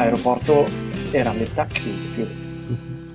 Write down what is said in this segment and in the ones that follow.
L'aeroporto era a metà chiuso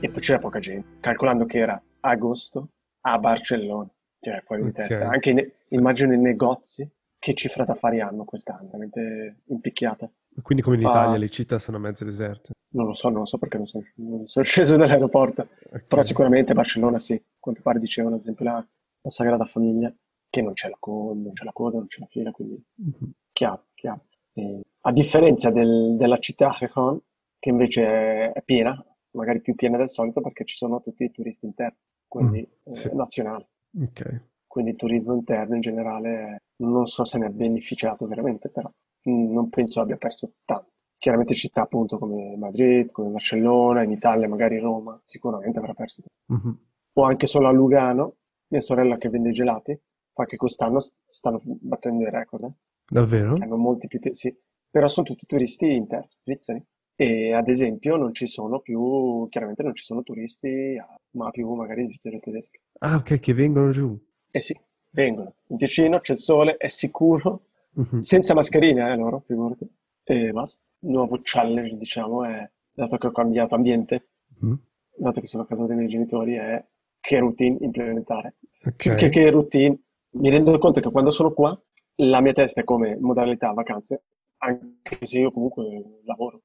e poi c'era poca gente, calcolando che era agosto a Barcellona, cioè fuori di testa. Anche in, immagino i negozi, che cifra d'affari hanno quest'anno, veramente impicchiata. Quindi come in Italia uh, le città sono mezze deserte? Non lo so, non lo so perché non sono, non sono sceso dall'aeroporto, okay. però sicuramente Barcellona sì, a quanto pare dicevano ad esempio la, la Sagrada Famiglia, che non c'è la coda, non c'è la coda, non c'è la fila, quindi uh-huh. chiaro, chiaro. E, a differenza del, della città Gijón, che invece è piena, magari più piena del solito perché ci sono tutti i turisti interni, quindi mm, sì. eh, nazionali. Okay. Quindi il turismo interno in generale non so se ne ha beneficiato veramente, però non penso abbia perso tanto. Chiaramente città appunto come Madrid, come Barcellona, in Italia magari Roma, sicuramente avrà perso. Mm-hmm. O anche solo a Lugano, mia sorella che vende gelati, fa che quest'anno stanno battendo i record. Eh? Davvero? Hanno molti più, te- sì, però sono tutti turisti interni, svizzeri. E ad esempio non ci sono più, chiaramente non ci sono turisti, ma più magari svizzeri tedeschi. Ah, ok, che vengono giù. Eh sì, vengono. In Ticino c'è il sole, è sicuro, uh-huh. senza mascherina, eh, loro, figurati. E basta. Il nuovo challenge, diciamo, è, dato che ho cambiato ambiente, uh-huh. dato che sono a casa dei miei genitori, è che routine implementare. Okay. Che, che routine, mi rendo conto che quando sono qua, la mia testa è come modalità vacanze, anche se io comunque lavoro,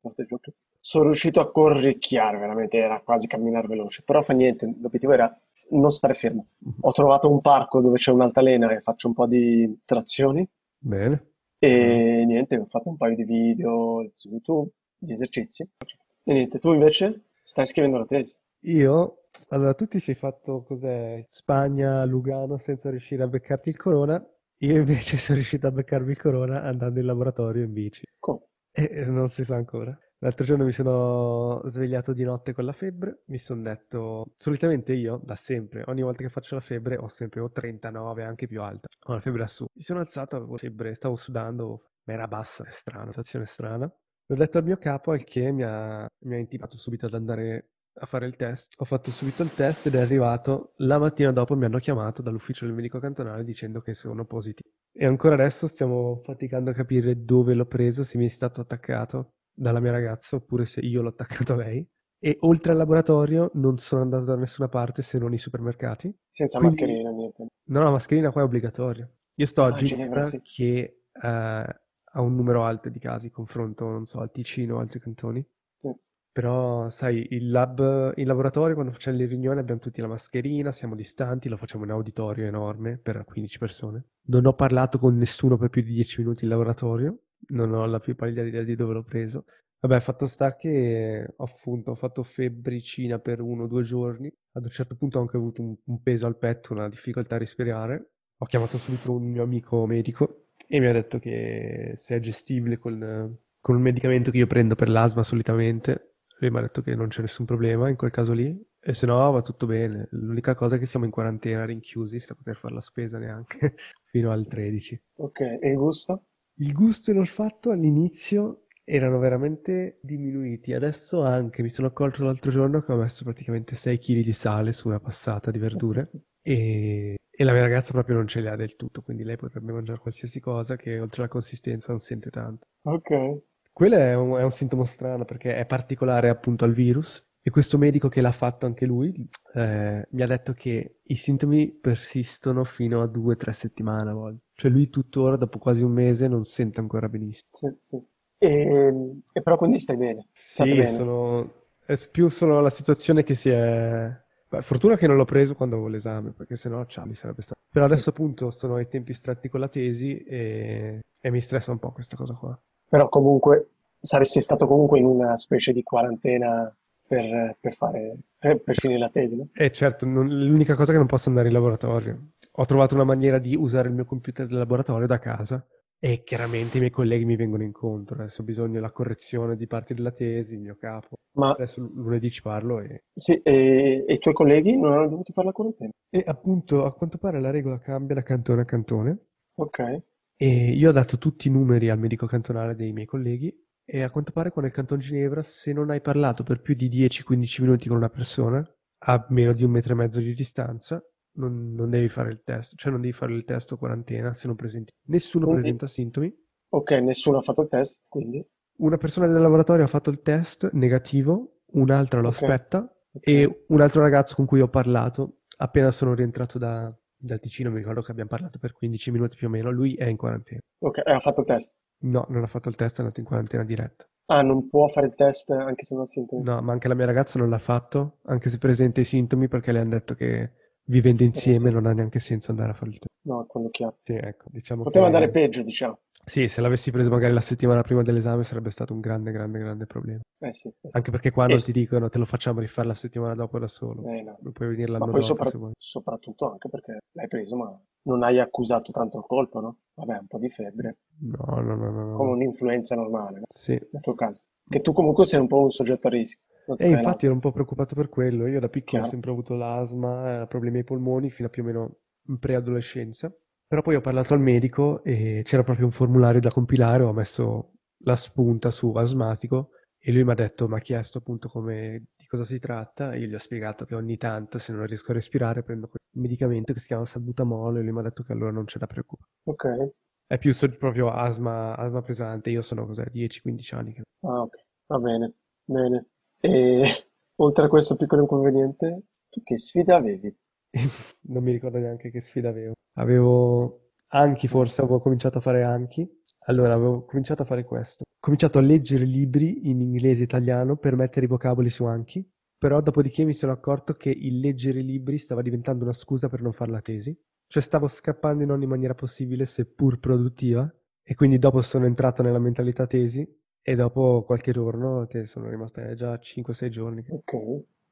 sono riuscito a corricchiare veramente, era quasi camminare veloce, però fa niente, l'obiettivo era non stare fermo. Mhm. Ho trovato un parco dove c'è un'altalena e faccio un po' di trazioni. Bene. E niente, ho fatto un paio di video su YouTube, di esercizi. E niente, tu invece stai scrivendo la tesi. Io? Allora, tu ti sei fatto cos'è? Spagna, Lugano senza riuscire a beccarti il corona io invece sono riuscito a beccarmi il corona andando in laboratorio in bici. Come? E non si sa ancora. L'altro giorno mi sono svegliato di notte con la febbre, mi sono detto, solitamente io, da sempre, ogni volta che faccio la febbre ho sempre o 39, anche più alta, ho la febbre su. Mi sono alzato, avevo febbre, stavo sudando, ma era bassa, è strana, situazione strana. L'ho detto al mio capo, al che mi ha, mi ha intimato subito ad andare a fare il test. Ho fatto subito il test ed è arrivato. La mattina dopo mi hanno chiamato dall'ufficio del medico cantonale dicendo che sono positivo. E ancora adesso stiamo faticando a capire dove l'ho preso, se mi è stato attaccato dalla mia ragazza oppure se io l'ho attaccato a lei. E oltre al laboratorio non sono andato da nessuna parte se non i supermercati. Senza Quindi... mascherina, niente. No, la mascherina qua è obbligatoria. Io sto ah, a Ginevra sì. che uh, ha un numero alto di casi, confronto, non so, al Ticino o altri cantoni. Sì. Però, sai, il lab, in laboratorio quando facciamo le riunioni abbiamo tutti la mascherina, siamo distanti, lo facciamo in auditorio enorme per 15 persone. Non ho parlato con nessuno per più di 10 minuti in laboratorio, non ho la più pallida idea di dove l'ho preso. Vabbè, fatto sta che ho, appunto, ho fatto febbricina per uno o due giorni. Ad un certo punto ho anche avuto un, un peso al petto, una difficoltà a respirare. Ho chiamato subito un mio amico medico e mi ha detto che se è gestibile con, con un medicamento che io prendo per l'asma solitamente, lui mi ha detto che non c'è nessun problema in quel caso lì, e se no va tutto bene. L'unica cosa è che siamo in quarantena, rinchiusi, senza poter fare la spesa neanche fino al 13. Ok, e il gusto? Il gusto e l'olfatto all'inizio erano veramente diminuiti. Adesso anche mi sono accorto l'altro giorno che ho messo praticamente 6 kg di sale su una passata di verdure e, e, la mia ragazza proprio non ce le ha del tutto, quindi lei potrebbe mangiare qualsiasi cosa che oltre alla consistenza non sente tanto. Ok. Quello è un, è un sintomo strano perché è particolare appunto al virus e questo medico che l'ha fatto anche lui eh, mi ha detto che i sintomi persistono fino a due o tre settimane a volte. Cioè lui tuttora, dopo quasi un mese, non sente ancora benissimo. Sì, sì. E, e però quindi stai bene? State sì, bene. Sono, è più solo la situazione che si è... Beh, fortuna che non l'ho preso quando avevo l'esame, perché sennò ciao, mi sarebbe stato... Però adesso appunto sono ai tempi stretti con la tesi e, e mi stressa un po' questa cosa qua. Però comunque saresti stato comunque in una specie di quarantena per, per, fare, per, per finire la tesi, no? Eh certo, non, l'unica cosa è che non posso andare in laboratorio. Ho trovato una maniera di usare il mio computer del laboratorio da casa, E chiaramente i miei colleghi mi vengono incontro, adesso ho bisogno della correzione di parte della tesi, il mio capo. Ma adesso lunedì ci parlo e... Sì, e, e i tuoi colleghi non hanno dovuto fare la quarantena? E appunto, a quanto pare la regola cambia da cantone a cantone. Ok. E io ho dato tutti i numeri al medico cantonale dei miei colleghi e a quanto pare con il Canton Ginevra se non hai parlato per più di 10-15 minuti con una persona a meno di un metro e mezzo di distanza non, non, devi fare il test, cioè non devi fare il test o quarantena se non presenti. Nessuno quindi, presenta sintomi. Ok, nessuno ha fatto il test, quindi. Una persona del laboratorio ha fatto il test negativo, un'altra lo okay. aspetta okay. e un altro ragazzo con cui ho parlato appena sono rientrato da, dal Ticino, mi ricordo che abbiamo parlato per 15 minuti più o meno, lui è in quarantena. Ok, ha fatto il test? No, non ha fatto il test, è andato in quarantena diretta. Ah, non può fare il test anche se non ha sintomi? No, ma anche la mia ragazza non l'ha fatto, anche se presenta i sintomi, perché le hanno detto che vivendo insieme non ha neanche senso andare a fare il test. No, quello chiaro. Sì, ecco, diciamo Poteva che... andare peggio, diciamo. Sì, se l'avessi preso magari la settimana prima dell'esame sarebbe stato un grande, grande, grande problema. Eh sì, eh sì. Anche perché qua non ti dicono te lo facciamo rifare la settimana dopo da solo. Eh no. Non puoi venire l'anno ma poi dopo sopra- se vuoi. soprattutto anche perché l'hai preso ma non hai accusato tanto il colpo, no? Vabbè, un po' di febbre. No, no, no, no. no. Come un'influenza normale, no? Sì. Nel tuo caso. Che tu comunque sei un po' un soggetto a rischio. E infatti ero un po' preoccupato per quello. Io da piccolo ho sempre avuto l'asma, eh, problemi ai polmoni fino a più o meno in preadolescenza. Però poi ho parlato al medico e c'era proprio un formulario da compilare, ho messo la spunta su asmatico e lui mi ha detto, mi ha chiesto appunto come, di cosa si tratta e io gli ho spiegato che ogni tanto se non riesco a respirare prendo un medicamento che si chiama salbutamolo e lui mi ha detto che allora non c'è da preoccupare. Ok. È più proprio asma, asma pesante, io sono cos'è, 10-15 anni. Che... Ah ok, va bene, bene. E oltre a questo piccolo inconveniente, tu che sfida avevi? non mi ricordo neanche che sfida avevo. Avevo Anki, forse avevo cominciato a fare Anki. Allora, avevo cominciato a fare questo. Ho cominciato a leggere libri in inglese e italiano per mettere i vocaboli su Anki, però dopodiché mi sono accorto che il leggere libri stava diventando una scusa per non fare la tesi. Cioè stavo scappando in ogni maniera possibile, seppur produttiva, e quindi dopo sono entrato nella mentalità tesi e dopo qualche giorno, te sono rimasto eh, già 5-6 giorni. Ok.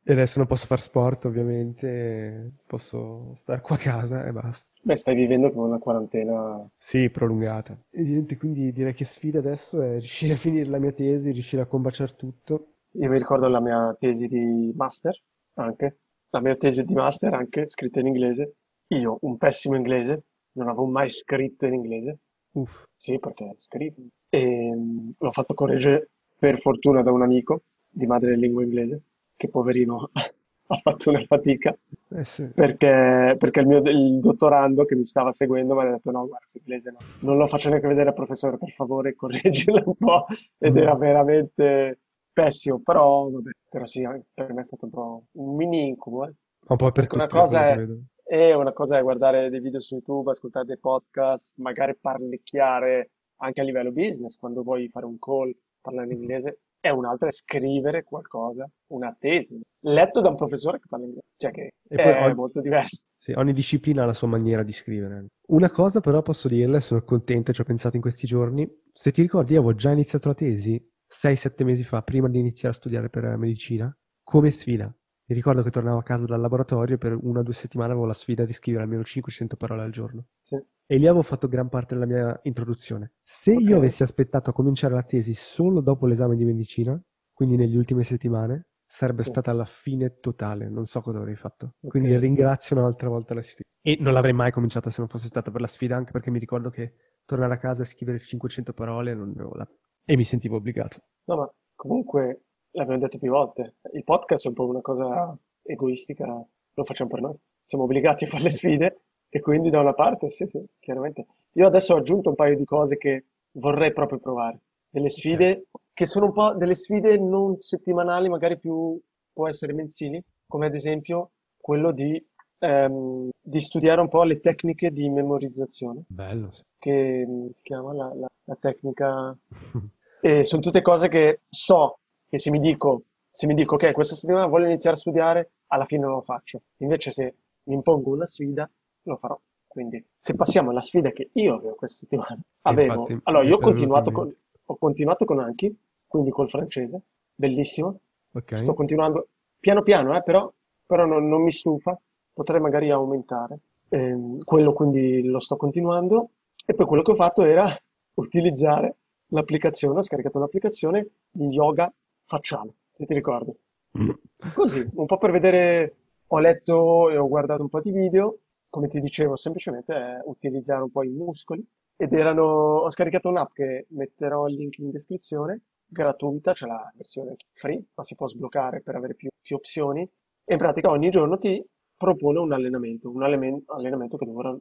E adesso non posso fare sport, ovviamente, posso stare qua a casa e basta. Beh, stai vivendo con una quarantena. Sì, prolungata. E niente, quindi direi che sfida adesso è riuscire a finire la mia tesi, riuscire a combaciare tutto. Io mi ricordo la mia tesi di master, anche. La mia tesi di master, anche, scritta in inglese. Io, un pessimo inglese, non avevo mai scritto in inglese. Uff. Sì, perché scrivo. E mm, l'ho fatto correggere, per fortuna, da un amico di madre lingua inglese che poverino ha fatto una fatica. Eh sì. perché, perché il mio il dottorando che mi stava seguendo mi ha detto no guarda l'inglese no, non lo faccio neanche vedere al professore per favore correggila un po' ed mm. era veramente pessimo. Però vabbè però sì per me è stato un po' un mini incubo eh. un po' per una cosa è, è, una cosa è guardare dei video su YouTube ascoltare dei podcast magari parlicchiare anche a livello business quando vuoi fare un call parlare in inglese e un'altra è scrivere qualcosa, una tesi, letto da un professore che parla inglese, cioè che e è ogni, molto diverso. Sì, ogni disciplina ha la sua maniera di scrivere. Una cosa però posso dirle, sono contento, ci ho pensato in questi giorni, se ti ricordi io avevo già iniziato la tesi 6-7 mesi fa, prima di iniziare a studiare per medicina, come sfida. Mi ricordo che tornavo a casa dal laboratorio e per una o due settimane avevo la sfida di scrivere almeno 500 parole al giorno. Sì. E lì avevo fatto gran parte della mia introduzione. Se okay. io avessi aspettato a cominciare la tesi solo dopo l'esame di medicina, quindi nelle ultime settimane, sarebbe sì. stata la fine totale. Non so cosa avrei fatto. Okay. Quindi ringrazio un'altra volta la sfida. E non l'avrei mai cominciata se non fosse stata per la sfida, anche perché mi ricordo che tornare a casa e scrivere 500 parole non avevo la... e mi sentivo obbligato. No, ma comunque l'abbiamo detto più volte, il podcast è un po' una cosa egoistica, lo facciamo per noi. Siamo obbligati a fare le sfide e quindi da una parte, sì, sì, chiaramente. Io adesso ho aggiunto un paio di cose che vorrei proprio provare. Delle sfide okay. che sono un po' delle sfide non settimanali, magari più può essere mensili, come ad esempio quello di, ehm, di studiare un po' le tecniche di memorizzazione. Bello. Sì. Che si chiama la, la, la tecnica... e sono tutte cose che so che se mi dico, se mi dico ok, questa settimana voglio iniziare a studiare, alla fine non lo faccio. Invece se mi impongo una sfida, lo farò. Quindi se passiamo alla sfida che io avevo questa settimana, avevo... Infatti, allora, io ho continuato, con, ho continuato con Anki, quindi col francese, bellissimo. Okay. Sto continuando piano piano, eh, però, però non, non, mi stufa, potrei magari aumentare. Eh, quello quindi lo sto continuando. E poi quello che ho fatto era utilizzare l'applicazione, ho scaricato un'applicazione di yoga facciale, se ti ricordi. Mm. Così, un po' per vedere, ho letto e ho guardato un po' di video, come ti dicevo, semplicemente è utilizzare un po' i muscoli ed erano, ho scaricato un'app che metterò il link in descrizione, gratuita, c'è la versione free, ma si può sbloccare per avere più, più opzioni e in pratica ogni giorno ti propone un allenamento, un allenamento che dura 5-10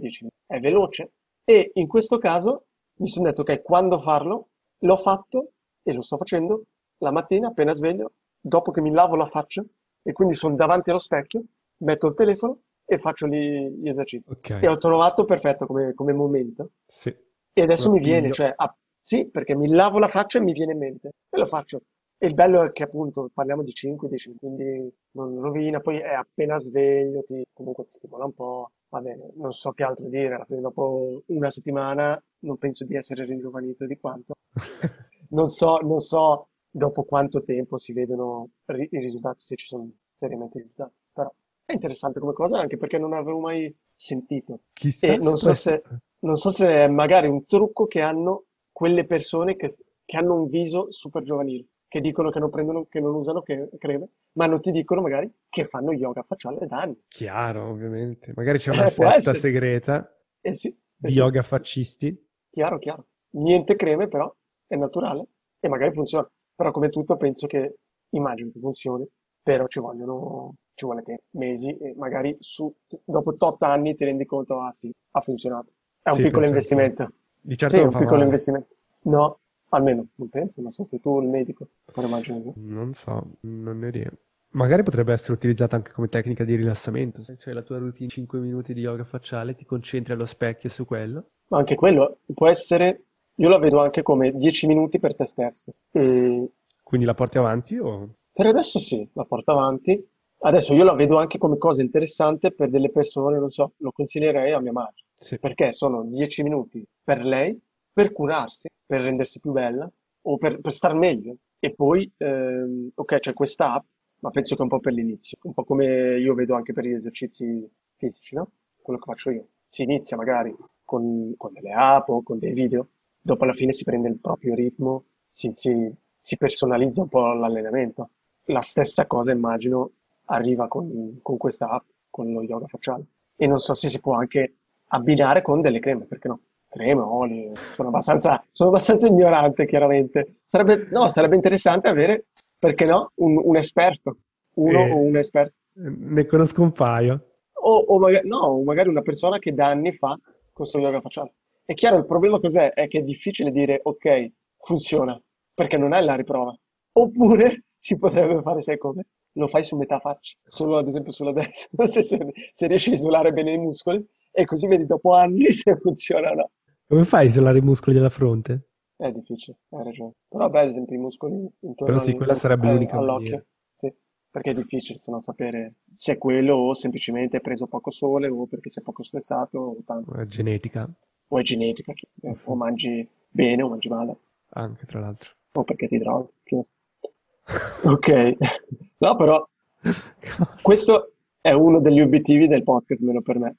minuti. È veloce e in questo caso mi sono detto che quando farlo, l'ho fatto e lo sto facendo la mattina appena sveglio, dopo che mi lavo la faccia e quindi sono davanti allo specchio, metto il telefono e faccio gli, gli esercizi. Okay. E ho trovato perfetto come, come momento. Sì. E adesso lo mi viene, cioè, ah, sì, perché mi lavo la faccia e mi viene in mente e lo faccio. E il bello è che appunto parliamo di 5-10, quindi non rovina, poi è appena sveglio, ti, comunque ti stimola un po', va bene, non so che altro dire, alla fine dopo una settimana non penso di essere ringiovanito di quanto. non so, non so dopo quanto tempo si vedono i risultati, se ci sono seriamente risultati, però è interessante come cosa anche perché non avevo mai sentito. Chissà e non so, se, non so se è magari un trucco che hanno quelle persone che, che hanno un viso super giovanile che dicono che non prendono, che non usano creme, ma non ti dicono magari che fanno yoga facciale da anni. Chiaro, ovviamente. Magari c'è una eh, setta segreta eh sì, eh di sì. yoga fascisti. Chiaro, chiaro. Niente creme però, è naturale e magari funziona. Però come tutto penso che, immagino che funzioni, però ci vogliono, ci vuole tempo, mesi e magari su, dopo 8 anni ti rendi conto, ah sì, ha funzionato. È un sì, piccolo investimento. Di certo sì, un piccolo male. investimento. No, Almeno, non penso, non so se tu il medico, però immagino. Non so, non ne riesco. Magari potrebbe essere utilizzata anche come tecnica di rilassamento. Se c'è la tua routine 5 minuti di yoga facciale, ti concentri allo specchio su quello. Ma anche quello può essere, io la vedo anche come 10 minuti per te stesso. E... Quindi la porti avanti o? Per adesso sì, la porto avanti. Adesso io la vedo anche come cosa interessante per delle persone, non so, lo consiglierei a mia madre. Sì. Perché sono 10 minuti per lei per curarsi, per rendersi più bella o per, per star meglio. E poi, ehm, ok, c'è questa app, ma penso che è un po' per l'inizio, un po' come io vedo anche per gli esercizi fisici, no? Quello che faccio io. Si inizia magari con, con delle app o con dei video, dopo alla fine si prende il proprio ritmo, si, si, si personalizza un po' l'allenamento. La stessa cosa immagino arriva con, con questa app, con lo yoga facciale. E non so se si può anche abbinare con delle creme, perché no? crema, olio, sono abbastanza, sono abbastanza ignorante chiaramente. Sarebbe, no, sarebbe interessante avere, perché no, un, un esperto, uno eh, o un esperto. Ne conosco un paio. O, o magari, no, magari una persona che da anni fa questo yoga facciale. È chiaro, il problema cos'è? È che è difficile dire, ok, funziona, perché non è la riprova. Oppure si potrebbe fare, sai come? Lo fai su metà faccia, solo ad esempio sulla destra, se, se, se riesci a isolare bene i muscoli, e così vedi dopo anni se funziona o no. Come fai a isolare i muscoli della fronte? È difficile, hai ragione. Però beh, ad esempio i muscoli intorno Però sì, quella sarebbe l'unica all'occhio. Sì, perché è difficile se non sapere se è quello o semplicemente hai preso poco sole o perché sei poco stressato o tanto. è genetica. O è genetica, eh, o mangi bene o mangi male. Anche tra l'altro. O perché ti droghi. ok, no però questo è uno degli obiettivi del podcast, meno per me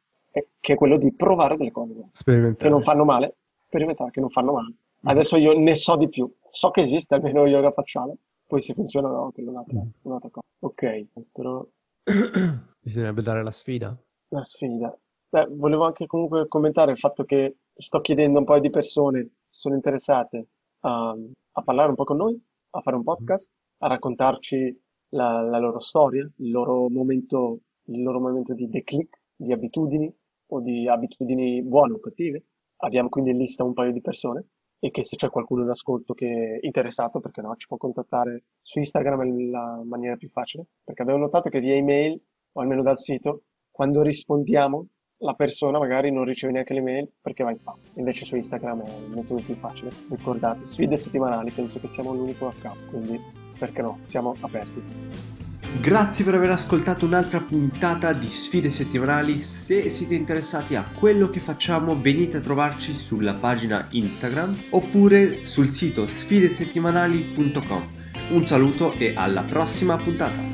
che è quello di provare delle cose che non fanno male, sperimentare che non fanno male. Mm. Adesso io ne so di più, so che esiste almeno yoga facciale, poi se funziona no, quello è un'altra, mm. un'altra cosa. Ok, però... Bisognerebbe dare la sfida. La sfida. Beh, volevo anche comunque commentare il fatto che sto chiedendo a un paio di persone se sono interessate a, a parlare un po' con noi, a fare un podcast, a raccontarci la, la loro storia, il loro momento, il loro momento di declic, di abitudini, o di abitudini buone o cattive. Abbiamo quindi in lista un paio di persone e che se c'è qualcuno in ascolto che è interessato, perché no, ci può contattare su Instagram è la maniera più facile, perché abbiamo notato che via email, o almeno dal sito, quando rispondiamo la persona magari non riceve neanche l'email perché va in spam. Invece su Instagram è metodo più facile. Ricordate, sfide settimanali, penso che siamo l'unico account, quindi perché no, siamo aperti. Grazie per aver ascoltato un'altra puntata di Sfide settimanali. Se siete interessati a quello che facciamo, venite a trovarci sulla pagina Instagram oppure sul sito sfidesettimanali.com. Un saluto e alla prossima puntata.